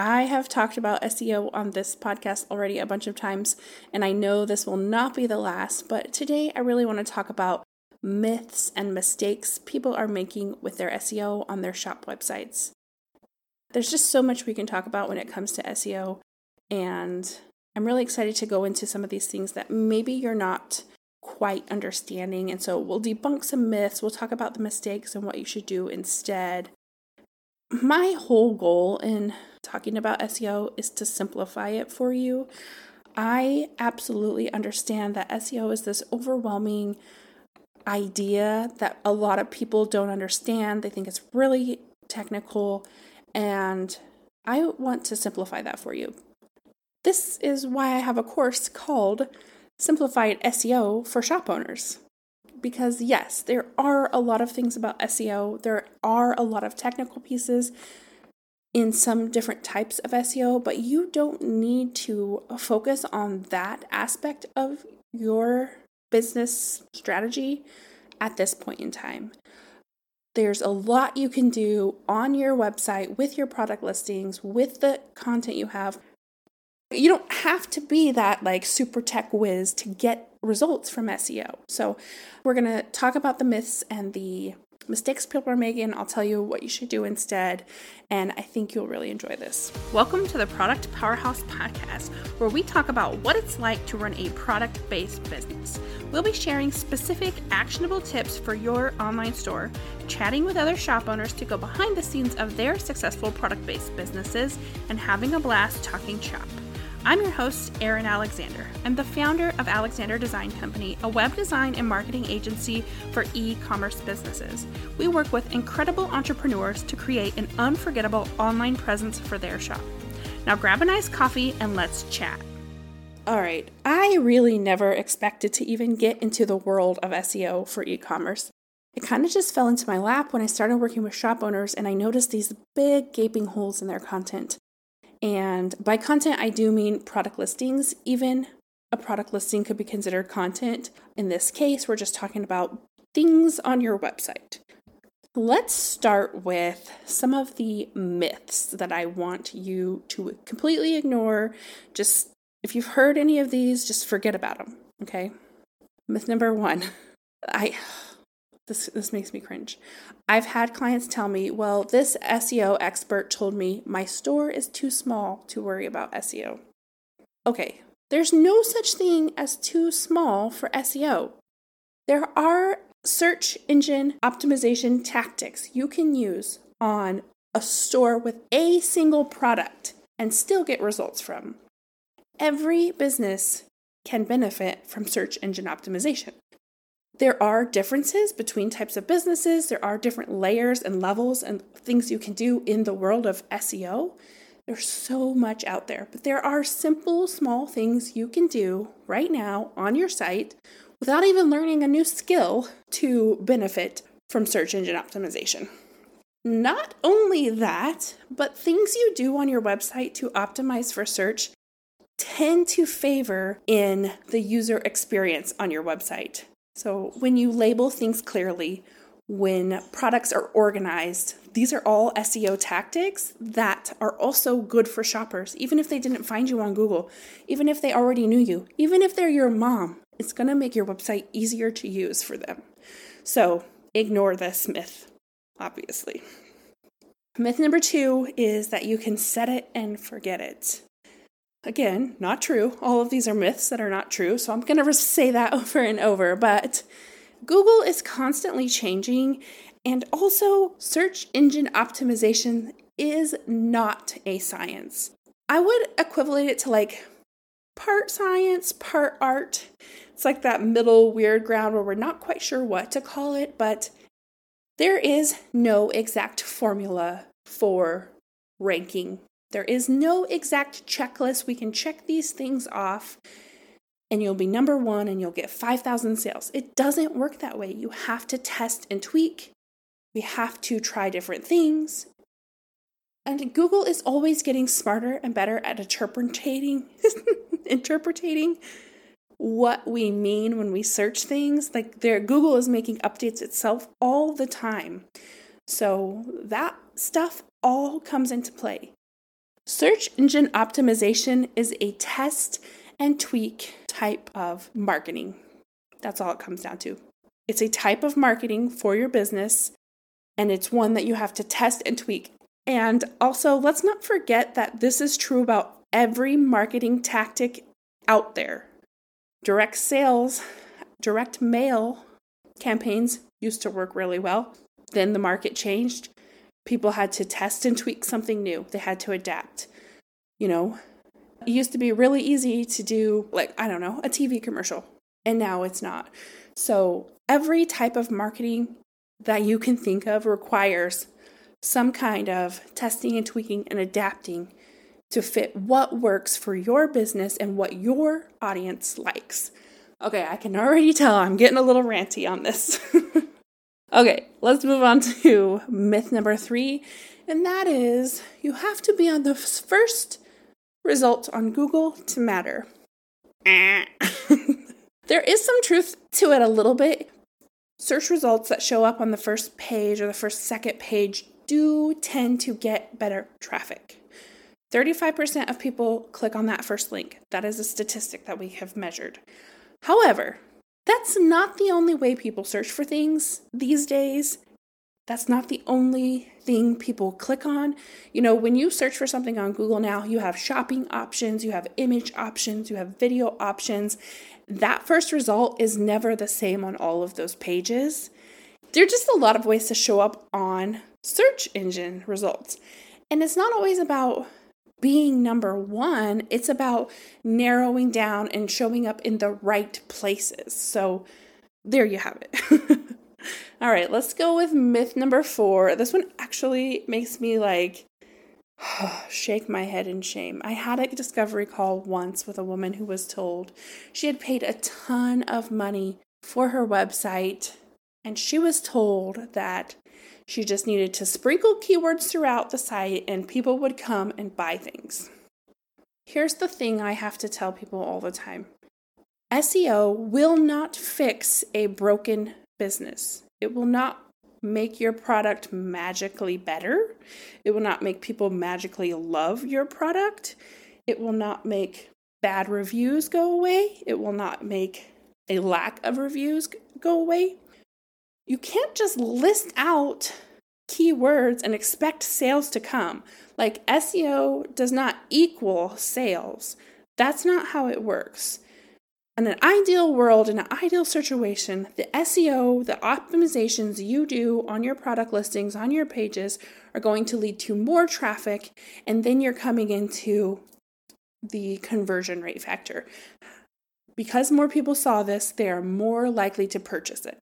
I have talked about SEO on this podcast already a bunch of times, and I know this will not be the last, but today I really want to talk about myths and mistakes people are making with their SEO on their shop websites. There's just so much we can talk about when it comes to SEO, and I'm really excited to go into some of these things that maybe you're not quite understanding. And so we'll debunk some myths, we'll talk about the mistakes and what you should do instead. My whole goal in talking about SEO is to simplify it for you. I absolutely understand that SEO is this overwhelming idea that a lot of people don't understand. They think it's really technical, and I want to simplify that for you. This is why I have a course called Simplified SEO for Shop Owners. Because, yes, there are a lot of things about SEO, there are a lot of technical pieces in some different types of SEO, but you don't need to focus on that aspect of your business strategy at this point in time. There's a lot you can do on your website with your product listings, with the content you have. You don't have to be that like super tech whiz to get results from SEO. So, we're going to talk about the myths and the mistakes people are making. I'll tell you what you should do instead, and I think you'll really enjoy this. Welcome to the Product Powerhouse Podcast, where we talk about what it's like to run a product based business. We'll be sharing specific, actionable tips for your online store, chatting with other shop owners to go behind the scenes of their successful product based businesses, and having a blast talking shop. I'm your host, Erin Alexander. I'm the founder of Alexander Design Company, a web design and marketing agency for e commerce businesses. We work with incredible entrepreneurs to create an unforgettable online presence for their shop. Now grab a nice coffee and let's chat. All right, I really never expected to even get into the world of SEO for e commerce. It kind of just fell into my lap when I started working with shop owners and I noticed these big gaping holes in their content. And by content, I do mean product listings. Even a product listing could be considered content. In this case, we're just talking about things on your website. Let's start with some of the myths that I want you to completely ignore. Just if you've heard any of these, just forget about them, okay? Myth number one I this this makes me cringe. I've had clients tell me, "Well, this SEO expert told me my store is too small to worry about SEO." Okay, there's no such thing as too small for SEO. There are search engine optimization tactics you can use on a store with a single product and still get results from. Every business can benefit from search engine optimization. There are differences between types of businesses, there are different layers and levels and things you can do in the world of SEO. There's so much out there, but there are simple, small things you can do right now on your site without even learning a new skill to benefit from search engine optimization. Not only that, but things you do on your website to optimize for search tend to favor in the user experience on your website. So, when you label things clearly, when products are organized, these are all SEO tactics that are also good for shoppers, even if they didn't find you on Google, even if they already knew you, even if they're your mom. It's to make your website easier to use for them. So, ignore this myth, obviously. Myth number two is that you can set it and forget it. Again, not true. All of these are myths that are not true, so I'm going to say that over and over. But Google is constantly changing, and also search engine optimization is not a science. I would equivalent it to like part science, part art. It's like that middle weird ground where we're not quite sure what to call it, but there is no exact formula for ranking there is no exact checklist. We can check these things off and you'll be number one and you'll get 5,000 sales. It doesn't work that way. You have to test and tweak. We have to try different things. And Google is always getting smarter and better at interpreting interpreting what we mean when we search things. Like there Google is making updates itself all the time. So that stuff all comes into play. Search engine optimization is a test and tweak type of marketing. That's all it comes down to. It's a type of marketing for your business, and it's one that you have to test and tweak. And also, let's not forget that this is true about every marketing tactic out there. Direct sales, direct mail campaigns used to work really well. Then the market changed. People had to test and tweak something new, they had to adapt. You know, it used to be really easy to do, like, I don't know, a TV commercial, and now it's not. So, every type of marketing that you can think of requires some kind of testing and tweaking and adapting to fit what works for your business and what your audience likes. Okay, I can already tell I'm getting a little ranty on this. okay, let's move on to myth number three, and that is you have to be on the first result on Google to matter. there is some truth to it a little bit. Search results that show up on the first page or the first second page do tend to get better traffic. 35% of people click on that first link. That is a statistic that we have measured. However, that's not the only way people search for things these days. That's not the only thing people click on. You know, when you search for something on Google now, you have shopping options, you have image options, you have video options. That first result is never the same on all of those pages. There are just a lot of ways to show up on search engine results. And it's not always about being number one, it's about narrowing down and showing up in the right places. So there you have it. All right, let's go with myth number four. This one actually makes me like shake my head in shame. I had a discovery call once with a woman who was told she had paid a ton of money for her website, and she was told that she just needed to sprinkle keywords throughout the site and people would come and buy things. Here's the thing I have to tell people all the time SEO will not fix a broken business. It will not make your product magically better. It will not make people magically love your product. It will not make bad reviews go away. It will not make a lack of reviews go away you can't just list out keywords and expect sales to come. Like SEO does not equal sales. That's not how it works. In an ideal world, in an ideal situation, the SEO, the optimizations you do on your product listings, on your pages, are going to lead to more traffic, and then you're coming into the conversion rate factor. Because more people saw this, they are more likely to purchase it.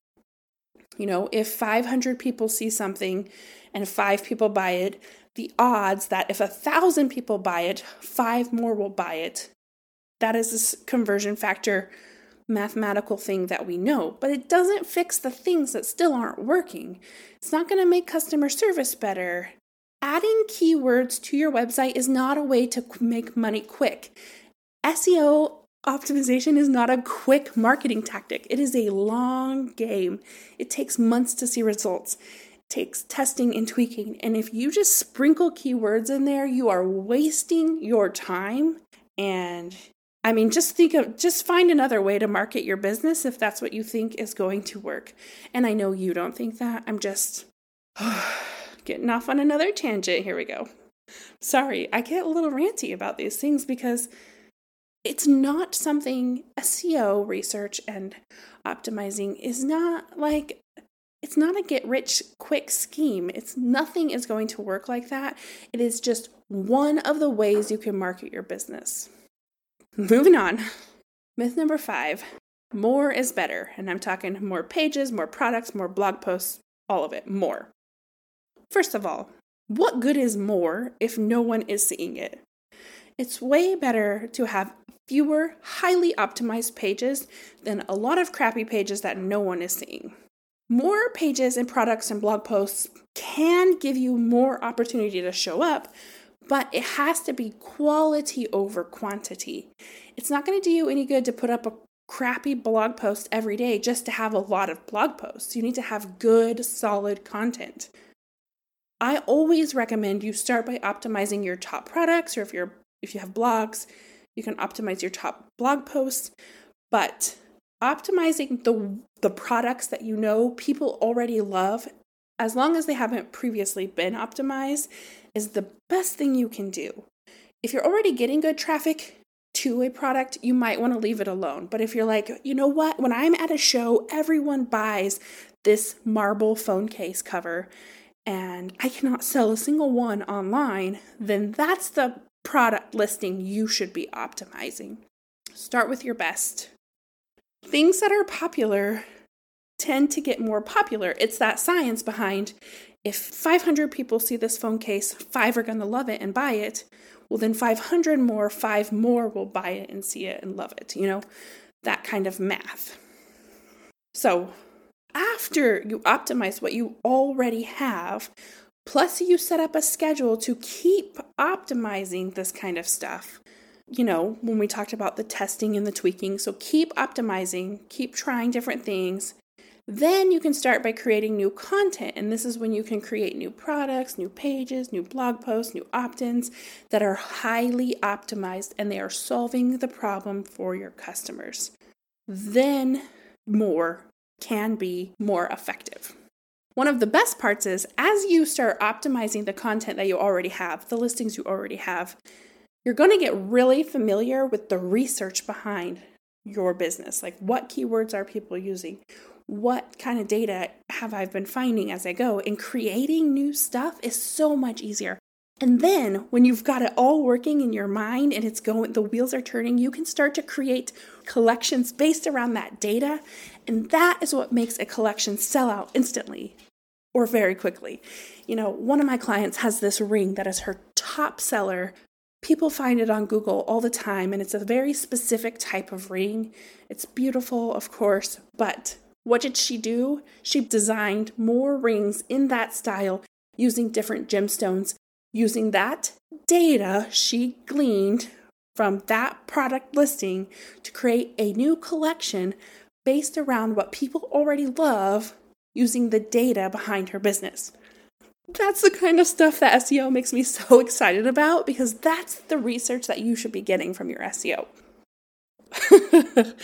You know, if 500 people see something and five people buy it, the odds that if a thousand people buy it, five more will buy it. That is this conversion factor mathematical thing that we know, but it doesn't fix the things that still aren't working. It's not going to make customer service better. Adding keywords to your website is not a way to make money quick. SEO optimization is not a quick marketing tactic. It is a long game. It takes months to see results. It takes testing and tweaking. And if you just sprinkle keywords in there, you are wasting your time. And I mean, just think of, just find another way to market your business if that's what you think is going to work. And I know you don't think that. I'm just getting off on another tangent. Here we go. Sorry, I get a little ranty about these things because it's not something SEO research and optimizing is not like it's not a get rich quick scheme. It's nothing is going to work like that. It is just one of the ways you can market your business. Moving on. Myth number 5. More is better, and I'm talking more pages, more products, more blog posts, all of it, more. First of all, what good is more if no one is seeing it? It's way better to have fewer highly optimized pages than a lot of crappy pages that no one is seeing. More pages and products and blog posts can give you more opportunity to show up, but it has to be quality over quantity. It's not going to do you any good to put up a crappy blog post every day just to have a lot of blog posts. You need to have good, solid content. I always recommend you start by optimizing your top products or if you're if you have blogs, you can optimize your top blog posts, but optimizing the the products that you know people already love as long as they haven't previously been optimized is the best thing you can do. If you're already getting good traffic to a product, you might want to leave it alone. But if you're like, you know what, when I'm at a show, everyone buys this marble phone case cover and I cannot sell a single one online, then that's the product listing you should be optimizing. Start with your best. Things that are popular tend to get more popular. It's that science behind if 500 people see this phone case, five are going to love it and buy it. Well, then 500 more, five more will buy it and see it and love it. You know, that kind of math. So, after you optimize what you already have, plus you set up a schedule to keep optimizing this kind of stuff. You know, when we talked about the testing and the tweaking, so keep optimizing, keep trying different things. Then you can start by creating new content. And this is when you can create new products, new pages, new blog posts, new opt ins that are highly optimized and they are solving the problem for your customers. Then more can be more effective. One of the best parts is as you start optimizing the content that you already have, the listings you already have, you're going to get really familiar with the research behind your business. Like, what keywords are people using? What kind of data have I been finding as I go? And creating new stuff is so much easier. And then when you've got it all working in your mind and it's going, the wheels are turning, you can start to create collections based around that data. And that is what makes a collection sell out instantly or very quickly. You know, one of my clients has this ring that is her top seller. People find it on Google all the time, and it's a very specific type of ring. It's beautiful, of course, but what did she do? She designed more rings in that style using different gemstones Using that data she gleaned from that product listing to create a new collection based around what people already love using the data behind her business. That's the kind of stuff that SEO makes me so excited about because that's the research that you should be getting from your SEO.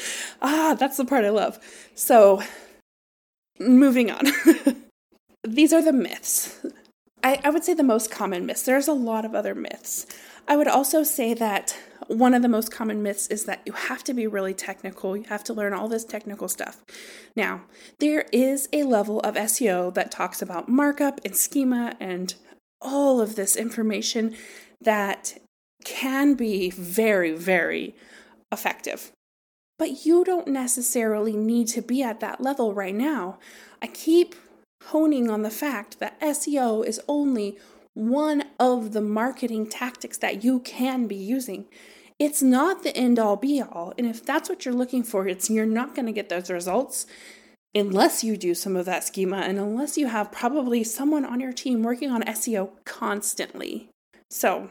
ah, that's the part I love. So, moving on. These are the myths. I, I would say the most common myths. There's a lot of other myths. I would also say that one of the most common myths is that you have to be really technical. You have to learn all this technical stuff. Now, there is a level of SEO that talks about markup and schema and all of this information that can be very, very effective. But you don't necessarily need to be at that level right now. I keep honing on the fact that SEO is only one of the marketing tactics that you can be using. It's not the end all be all. And if that's what you're looking for, it's you're not going to get those results unless you do some of that schema and unless you have probably someone on your team working on SEO constantly. So,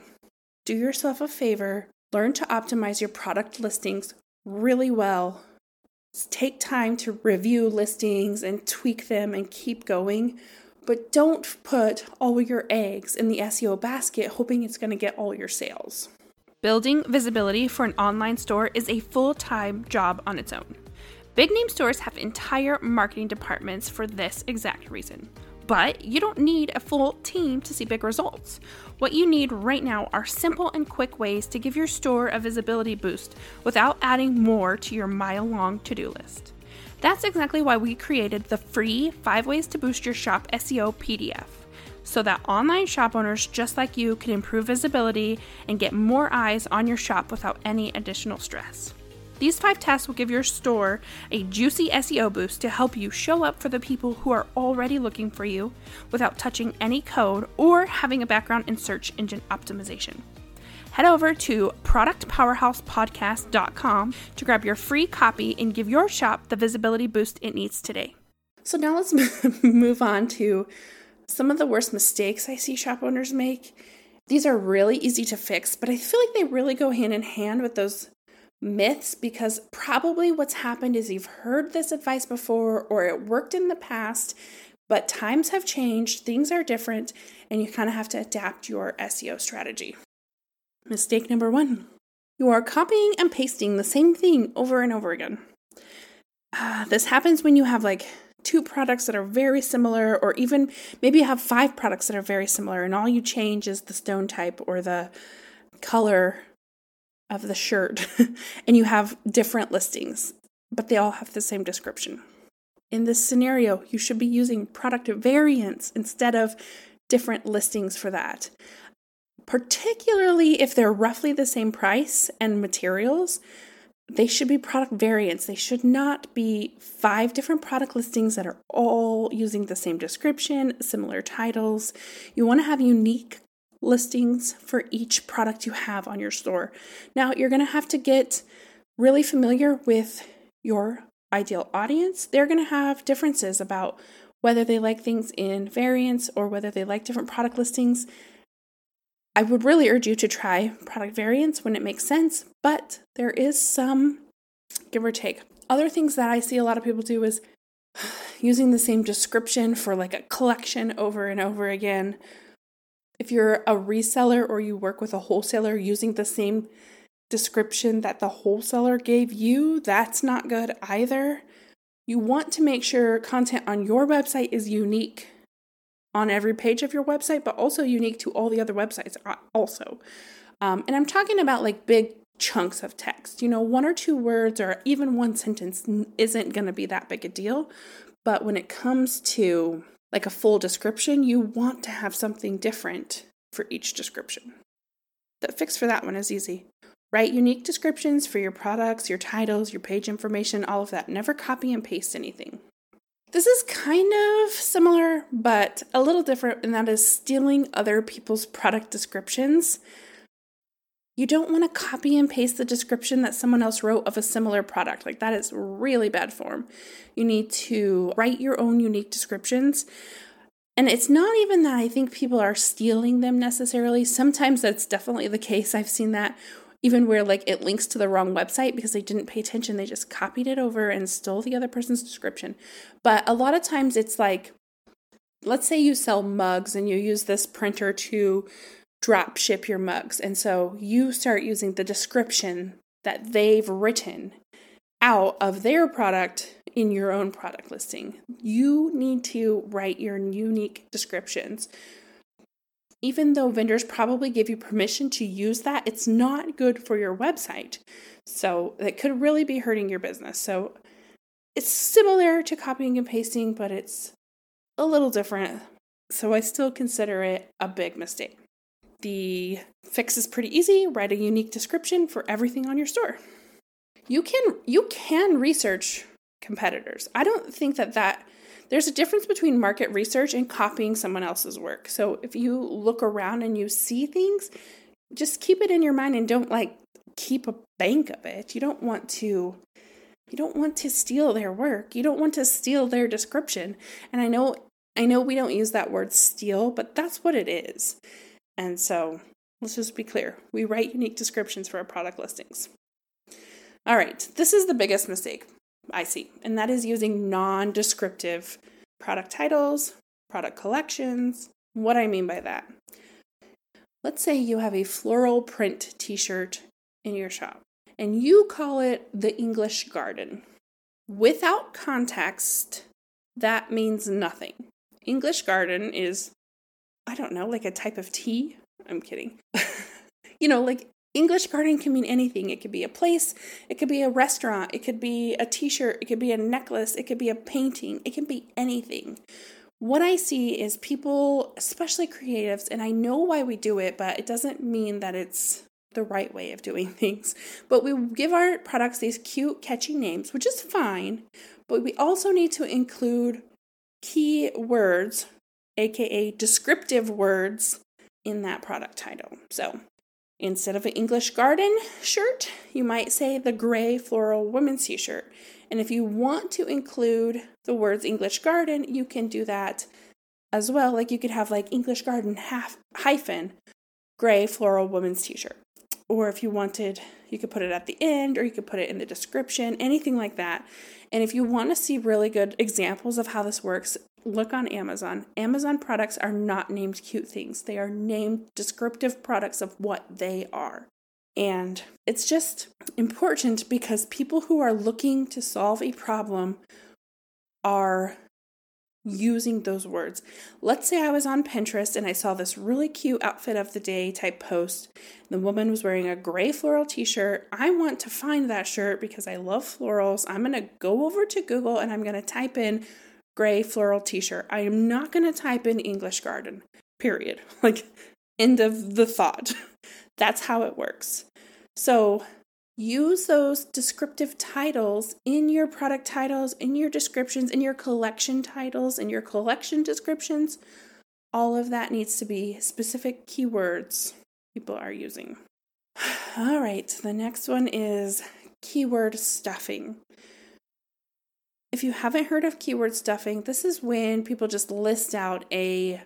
do yourself a favor, learn to optimize your product listings really well take time to review listings and tweak them and keep going. But don't put all your eggs in the SEO basket hoping it's going to get all your sales. Building visibility for an online store is a full time job on its own. Big name stores have entire marketing departments for this exact reason. But you don't need a full team to see big results. What you need right now are simple and quick ways to give your store a visibility boost without adding more to your mile long to do list. That's exactly why we created the free 5 Ways to Boost Your Shop SEO PDF so that online shop owners just like you can improve visibility and get more eyes on your shop without any additional stress. These five tests will give your store a juicy SEO boost to help you show up for the people who are already looking for you without touching any code or having a background in search engine optimization. Head over to productpowerhousepodcast.com to grab your free copy and give your shop the visibility boost it needs today. So, now let's move on to some of the worst mistakes I see shop owners make. These are really easy to fix, but I feel like they really go hand in hand with those myths because probably what's happened is you've heard this advice before or it worked in the past, But times have changed, things are different, and you kind of have to adapt your SEO strategy. Mistake number one you are copying and pasting the same thing over and over again. Uh, this happens when you have like two products that are very similar, or even maybe you have five products that are very similar, and all you change is the stone type or the color of the shirt, and you have different listings, but they all have the same description. In this scenario, you should be using product variants instead of different listings for that. Particularly if they're roughly the same price and materials, they should be product variants. They should not be five different product listings that are all using the same description, similar titles. You want to have unique listings for each product you have on your store. Now, you're going to have to get really familiar with your ideal audience. They're going to have differences about whether they like things in variants or whether they like different product listings. I would really urge you to try product variants when it makes sense, but there is some give or take. Other things that I see a lot of people do is using the same description for like a collection over and over again. If you're a reseller or you work with a wholesaler using the same description that the wholesaler gave you, that's not good either. You want to make sure content on your website is unique on every page of your website, but also unique to all the other websites, uh, also. Um, and I'm talking about like big chunks of text. You know, one or two words or even one sentence isn't going to be that big a deal. But when it comes to like a full description, you want to have something different for each description. The fix for that one is easy. Write unique descriptions for your products, your titles, your page information, all of that. Never copy and paste anything. This is kind of similar, but a little different, and that is stealing other people's product descriptions. You don't want to copy and paste the description that someone else wrote of a similar product. Like, that is really bad form. You need to write your own unique descriptions. And it's not even that I think people are stealing them necessarily. Sometimes that's definitely the case. I've seen that even where like it links to the wrong website because they didn't pay attention they just copied it over and stole the other person's description. But a lot of times it's like let's say you sell mugs and you use this printer to drop ship your mugs. And so you start using the description that they've written out of their product in your own product listing. You need to write your unique descriptions even though vendors probably give you permission to use that, it's not good for your website. So it could really be hurting your business. So it's similar to copying and pasting, but it's a little different. So I still consider it a big mistake. The fix is pretty easy. Write a unique description for everything on your store. You can you can research competitors. I don't think that that there's a difference between market research and copying someone else's work. So if you look around and you see things, just keep it in your mind and don't like keep a bank of it. You don't want to you don't want to steal their work. You don't want to steal their description. And I know I know we don't use that word steal, but that's what it is. And so, let's just be clear. We write unique descriptions for our product listings. All right, this is the biggest mistake. I see, and that is using non descriptive product titles, product collections. What I mean by that. Let's say you have a floral print t shirt in your shop and you call it the English Garden. Without context, that means nothing. English Garden is, I don't know, like a type of tea. I'm kidding. you know, like English garden can mean anything. It could be a place, it could be a restaurant, it could be a t shirt, it could be a necklace, it could be a painting, it can be anything. What I see is people, especially creatives, and I know why we do it, but it doesn't mean that it's the right way of doing things. But we give our products these cute, catchy names, which is fine, but we also need to include key words, aka descriptive words, in that product title. So Instead of an English garden shirt, you might say the gray floral women's t shirt. And if you want to include the words English garden, you can do that as well. Like you could have like English garden half, hyphen gray floral women's t shirt. Or if you wanted, you could put it at the end or you could put it in the description, anything like that. And if you want to see really good examples of how this works, look on Amazon. Amazon products are not named cute things, they are named descriptive products of what they are. And it's just important because people who are looking to solve a problem are using those words. Let's say I was on Pinterest and I saw this really cute outfit of the day type post. The woman was wearing a gray floral t shirt. I want to find that shirt because I love florals. I'm going to go over to Google and I'm going to type in gray floral t shirt. I am not going to type in English garden, period. Like, end of the thought. That's how it works. So, use those descriptive titles in your product titles, in your descriptions, in your collection titles, in your collection descriptions. All of that needs to be specific keywords people are using. All right, the next one is keyword stuffing. If you haven't heard of keyword stuffing, this is when people just list out a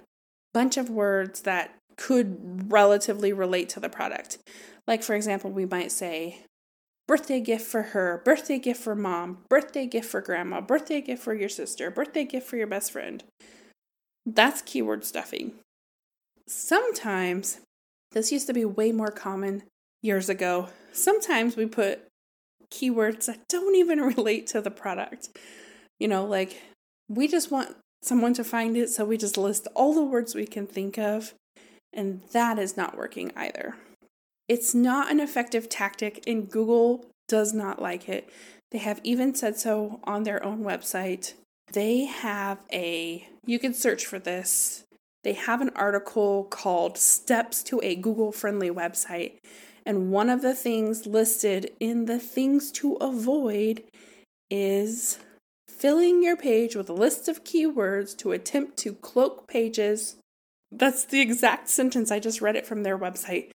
bunch of words that could relatively relate to the product. Like, for example, we might say birthday gift for her, birthday gift for mom, birthday gift for grandma, birthday gift for your sister, birthday gift for your best friend. That's keyword stuffing. Sometimes, this used to be way more common years ago. Sometimes we put keywords that don't even relate to the product. You know, like we just want someone to find it, so we just list all the words we can think of, and that is not working either. It's not an effective tactic, and Google does not like it. They have even said so on their own website. They have a, you can search for this. They have an article called Steps to a Google Friendly Website. And one of the things listed in the things to avoid is filling your page with a list of keywords to attempt to cloak pages. That's the exact sentence. I just read it from their website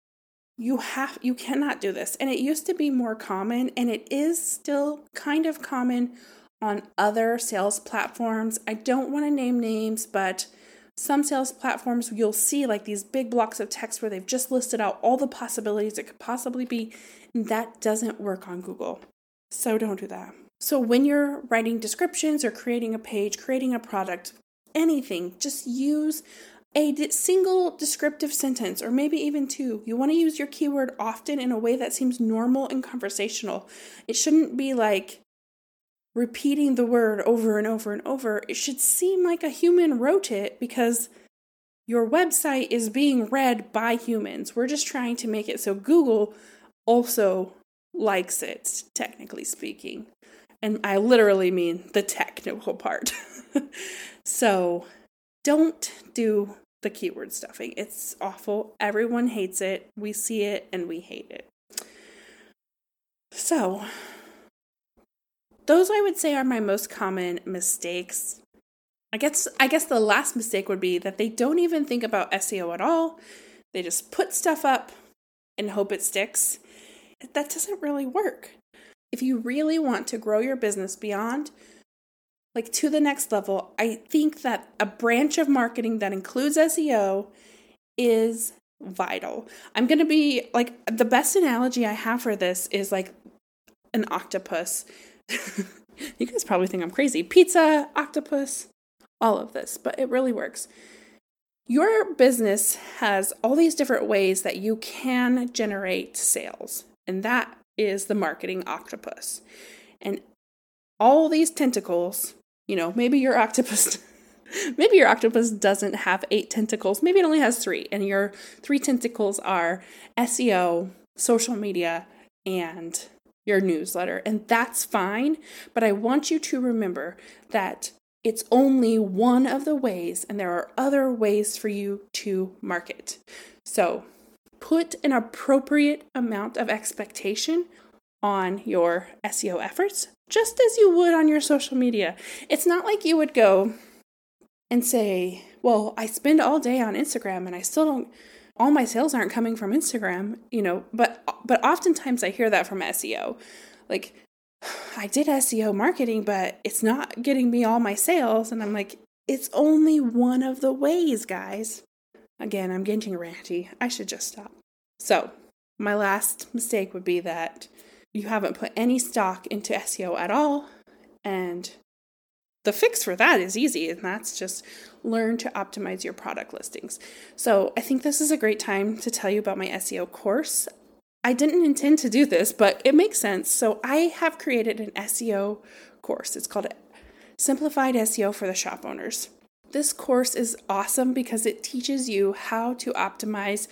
you have you cannot do this and it used to be more common and it is still kind of common on other sales platforms i don't want to name names but some sales platforms you'll see like these big blocks of text where they've just listed out all the possibilities it could possibly be and that doesn't work on google so don't do that so when you're writing descriptions or creating a page creating a product anything just use a single descriptive sentence, or maybe even two. You want to use your keyword often in a way that seems normal and conversational. It shouldn't be like repeating the word over and over and over. It should seem like a human wrote it because your website is being read by humans. We're just trying to make it so Google also likes it, technically speaking. And I literally mean the technical part. so, don't do the keyword stuffing. It's awful. Everyone hates it. We see it and we hate it. So, those I would say are my most common mistakes. I guess I guess the last mistake would be that they don't even think about SEO at all. They just put stuff up and hope it sticks. That doesn't really work. If you really want to grow your business beyond like to the next level, I think that a branch of marketing that includes SEO is vital. I'm going to be like the best analogy I have for this is like an octopus. you guys probably think I'm crazy. Pizza, octopus, all of this, but it really works. Your business has all these different ways that you can generate sales, and that is the marketing octopus. And all these tentacles you know, maybe your octopus maybe your octopus doesn't have eight tentacles. Maybe it only has 3 and your three tentacles are SEO, social media, and your newsletter. And that's fine, but I want you to remember that it's only one of the ways and there are other ways for you to market. So, put an appropriate amount of expectation on your SEO efforts, just as you would on your social media. It's not like you would go and say, Well, I spend all day on Instagram and I still don't all my sales aren't coming from Instagram, you know, but but oftentimes I hear that from SEO. Like I did SEO marketing, but it's not getting me all my sales and I'm like it's only one of the ways, guys. Again, I'm getting ranty. I should just stop. So, my last mistake would be that you haven't put any stock into SEO at all and the fix for that is easy, and that's just learn to optimize your product listings. So I think this is a great time to tell you about my SEO course. I didn't intend to do this, but it makes sense. So I have created an SEO course. It's called Simplified SEO for the Shop Owners. This course is awesome because it teaches you how to optimize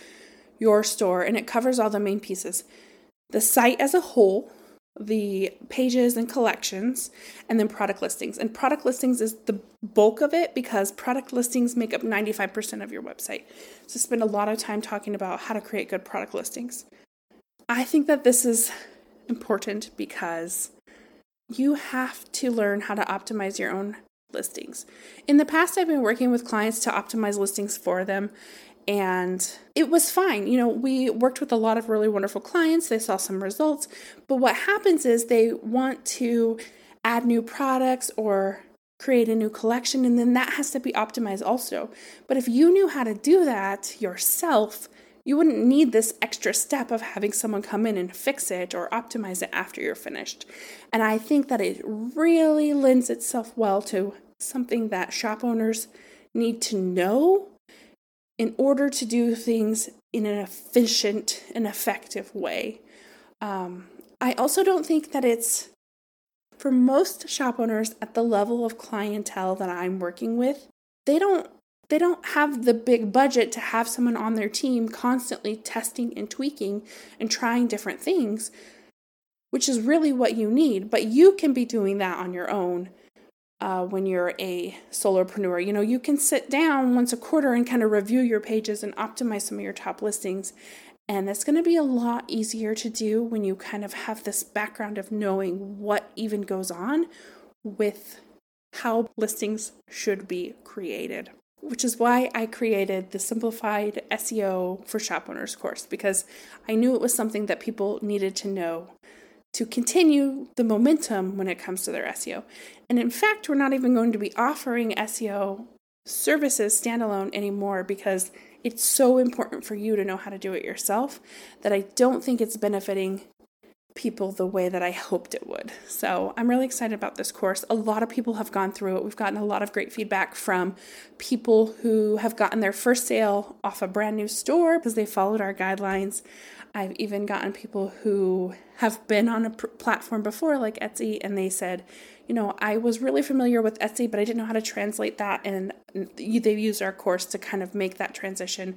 your store and it covers all the main pieces the site as a whole, the pages and collections, and then product listings. And product listings is the bulk of it because product listings make up 95% of your website. So, spend a lot of time talking about how to create good product listings. I think that this is important because you have to learn how to optimize your own listings. In the past, I've been working with clients to optimize listings for them, and it was fine. You know, we worked with a lot of really wonderful clients, they saw some results, but what happens is they want to add new products or create a new collection, and then that has to be optimized also. But if you knew how to do that yourself, you wouldn't need this extra step of having someone come in and fix it or optimize it after you're finished. And I think that it really lends itself well to something that shop owners need to know in order to do things in an efficient and effective way. Um, I also don't think that it's for most shop owners at the level of clientele that I'm working with, they don't they don't have the big budget to have someone on their team constantly testing and tweaking and trying different things, which is really what you need. But you can be doing that on your own uh, when you're a solopreneur. You know, you can sit down once a quarter and kind of review your pages and optimize some of your top listings. And that's going to be a lot easier to do when you kind of have this background of knowing what even goes on with how listings should be created which is why I created the simplified SEO for shop owners course because I knew it was something that people needed to know to continue the momentum when it comes to their SEO. And in fact, we're not even going to be offering SEO services standalone anymore because it's so important for you to know how to do it yourself that I don't think it's benefiting people the way that I hoped it would. So I'm really excited about this course. A lot of people have gone through it. We've gotten a lot of great feedback from people who have gotten their first sale off a brand new store because they followed our guidelines. I've even gotten people who have been on a pr- platform before, like Etsy, and they said, you know, I was really familiar with Etsy, but I didn't know how to translate that. And they used our course to kind of make that transition.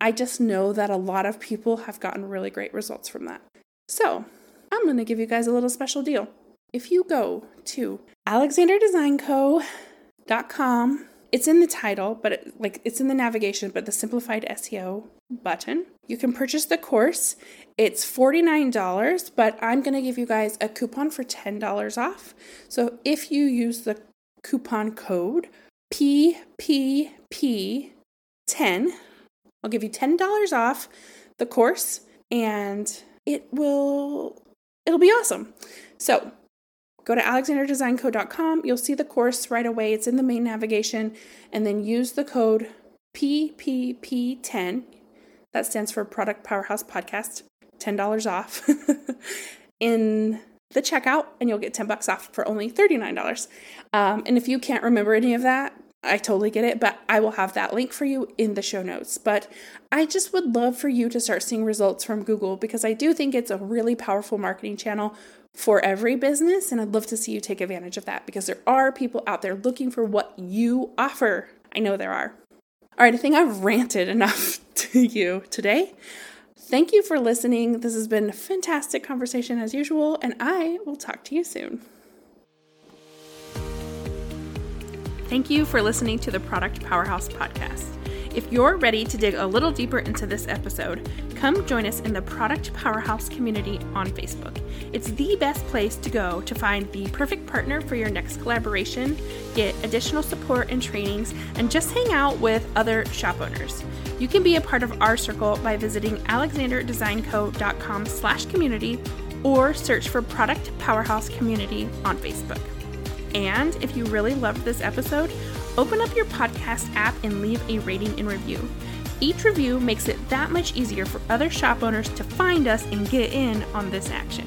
I just know that a lot of people have gotten really great results from that. So, I'm going to give you guys a little special deal. If you go to alexanderdesignco.com, it's in the title, but it, like it's in the navigation, but the simplified SEO button. You can purchase the course. It's $49, but I'm going to give you guys a coupon for $10 off. So if you use the coupon code PPP10, I'll give you $10 off the course and it will it'll be awesome. So go to alexanderdesignco.com. You'll see the course right away. It's in the main navigation, and then use the code PPP10. That stands for Product Powerhouse Podcast. $10 off in the checkout, and you'll get 10 bucks off for only $39. Um, and if you can't remember any of that, I totally get it, but I will have that link for you in the show notes. But I just would love for you to start seeing results from Google because I do think it's a really powerful marketing channel for every business. And I'd love to see you take advantage of that because there are people out there looking for what you offer. I know there are. All right, I think I've ranted enough to you today. Thank you for listening. This has been a fantastic conversation as usual, and I will talk to you soon. Thank you for listening to the Product Powerhouse podcast. If you're ready to dig a little deeper into this episode, come join us in the Product Powerhouse community on Facebook. It's the best place to go to find the perfect partner for your next collaboration, get additional support and trainings, and just hang out with other shop owners. You can be a part of our circle by visiting alexanderdesignco.com slash community or search for Product Powerhouse Community on Facebook. And if you really loved this episode, open up your podcast app and leave a rating and review. Each review makes it that much easier for other shop owners to find us and get in on this action.